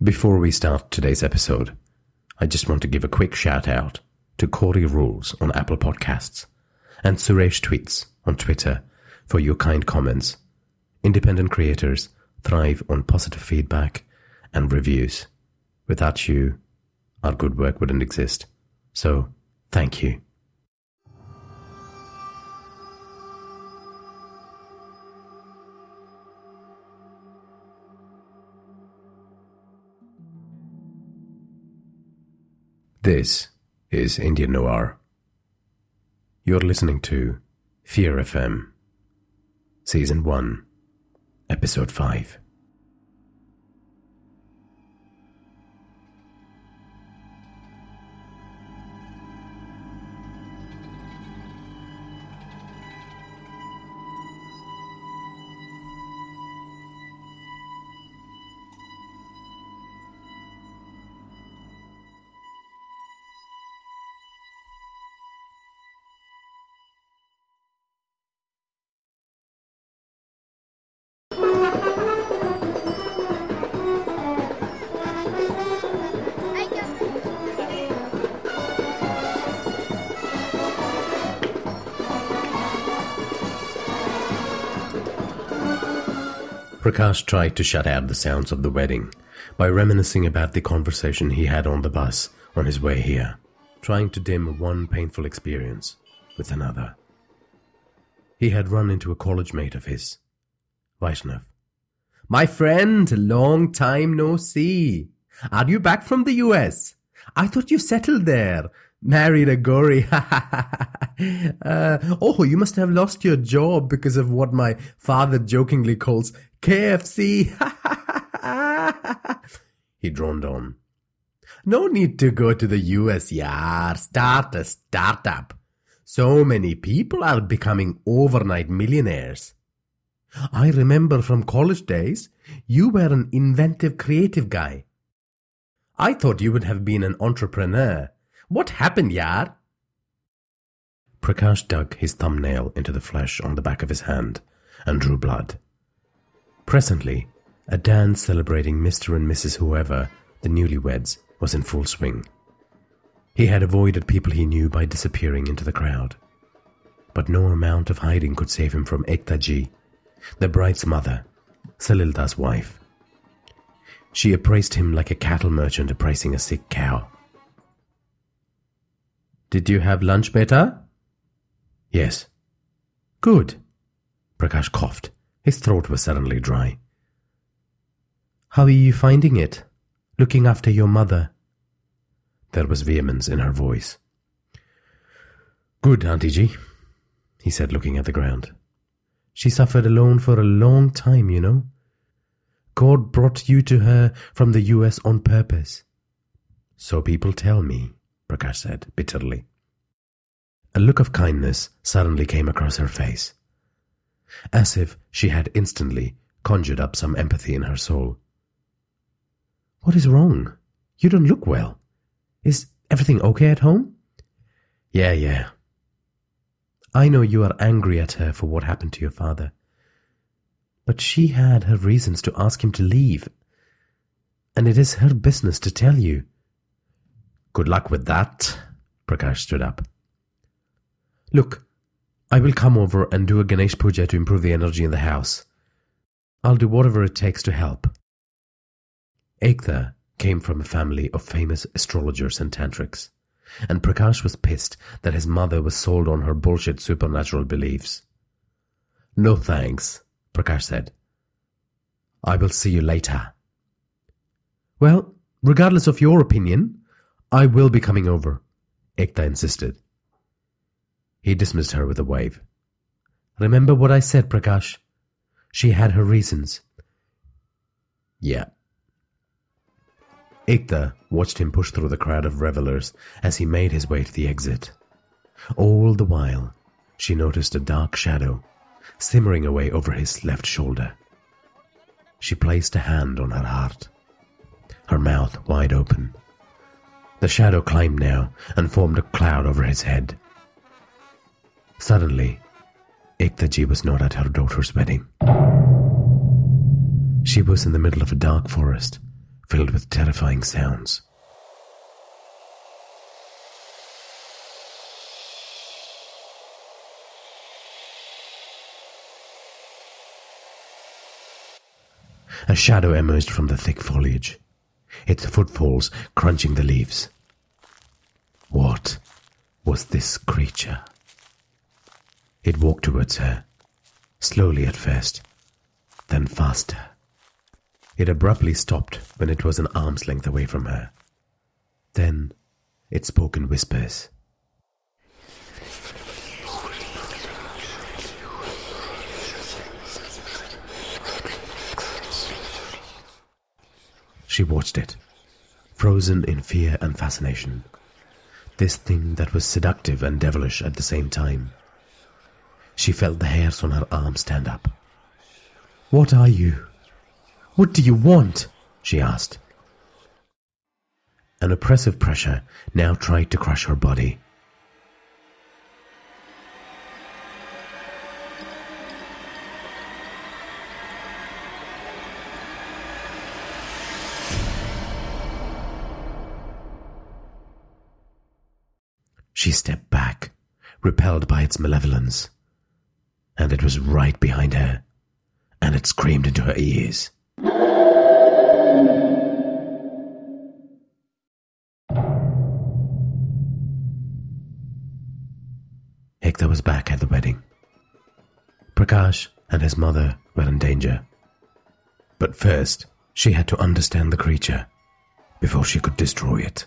Before we start today's episode, I just want to give a quick shout out to Corey Rules on Apple Podcasts and Suresh Tweets on Twitter for your kind comments. Independent creators thrive on positive feedback and reviews. Without you, our good work wouldn't exist. So, thank you. This is Indian Noir. You're listening to Fear FM, Season 1, Episode 5. Prakash tried to shut out the sounds of the wedding by reminiscing about the conversation he had on the bus on his way here, trying to dim one painful experience with another. He had run into a college mate of his, Vaishnav. My friend, long time no see. Are you back from the US? I thought you settled there. Married a Gauri. uh, oh, you must have lost your job because of what my father jokingly calls KFC. he droned on. No need to go to the US, yeah. Start a startup. So many people are becoming overnight millionaires. I remember from college days, you were an inventive, creative guy. I thought you would have been an entrepreneur. What happened, Yar? Prakash dug his thumbnail into the flesh on the back of his hand and drew blood. Presently, a dance celebrating Mr. and Mrs. Whoever, the newlyweds, was in full swing. He had avoided people he knew by disappearing into the crowd. But no amount of hiding could save him from Ektaji, the bride's mother, Salilda's wife. She appraised him like a cattle merchant appraising a sick cow. Did you have lunch, beta? Yes. Good. Prakash coughed. His throat was suddenly dry. How are you finding it? Looking after your mother? There was vehemence in her voice. Good, Auntie G, he said, looking at the ground. She suffered alone for a long time, you know. God brought you to her from the US on purpose. So people tell me, Prakash said bitterly. A look of kindness suddenly came across her face, as if she had instantly conjured up some empathy in her soul. What is wrong? You don't look well. Is everything okay at home? Yeah, yeah. I know you are angry at her for what happened to your father. But she had her reasons to ask him to leave. And it is her business to tell you. Good luck with that. Prakash stood up. Look, I will come over and do a Ganesh puja to improve the energy in the house. I'll do whatever it takes to help. Ekta came from a family of famous astrologers and tantrics, and Prakash was pissed that his mother was sold on her bullshit supernatural beliefs. No thanks, Prakash said. I will see you later. Well, regardless of your opinion, I will be coming over, Ekta insisted. He dismissed her with a wave. Remember what I said, Prakash? She had her reasons. Yeah. Ekta watched him push through the crowd of revelers as he made his way to the exit. All the while, she noticed a dark shadow simmering away over his left shoulder. She placed a hand on her heart, her mouth wide open. The shadow climbed now and formed a cloud over his head. Suddenly, Ektaji was not at her daughter's wedding. She was in the middle of a dark forest, filled with terrifying sounds. A shadow emerged from the thick foliage, its footfalls crunching the leaves. What was this creature? It walked towards her, slowly at first, then faster. It abruptly stopped when it was an arm's length away from her. Then it spoke in whispers. She watched it, frozen in fear and fascination. This thing that was seductive and devilish at the same time. She felt the hairs on her arm stand up. What are you? What do you want? she asked. An oppressive pressure now tried to crush her body. She stepped back, repelled by its malevolence. And it was right behind her, and it screamed into her ears. Ekta was back at the wedding. Prakash and his mother were in danger. But first, she had to understand the creature before she could destroy it.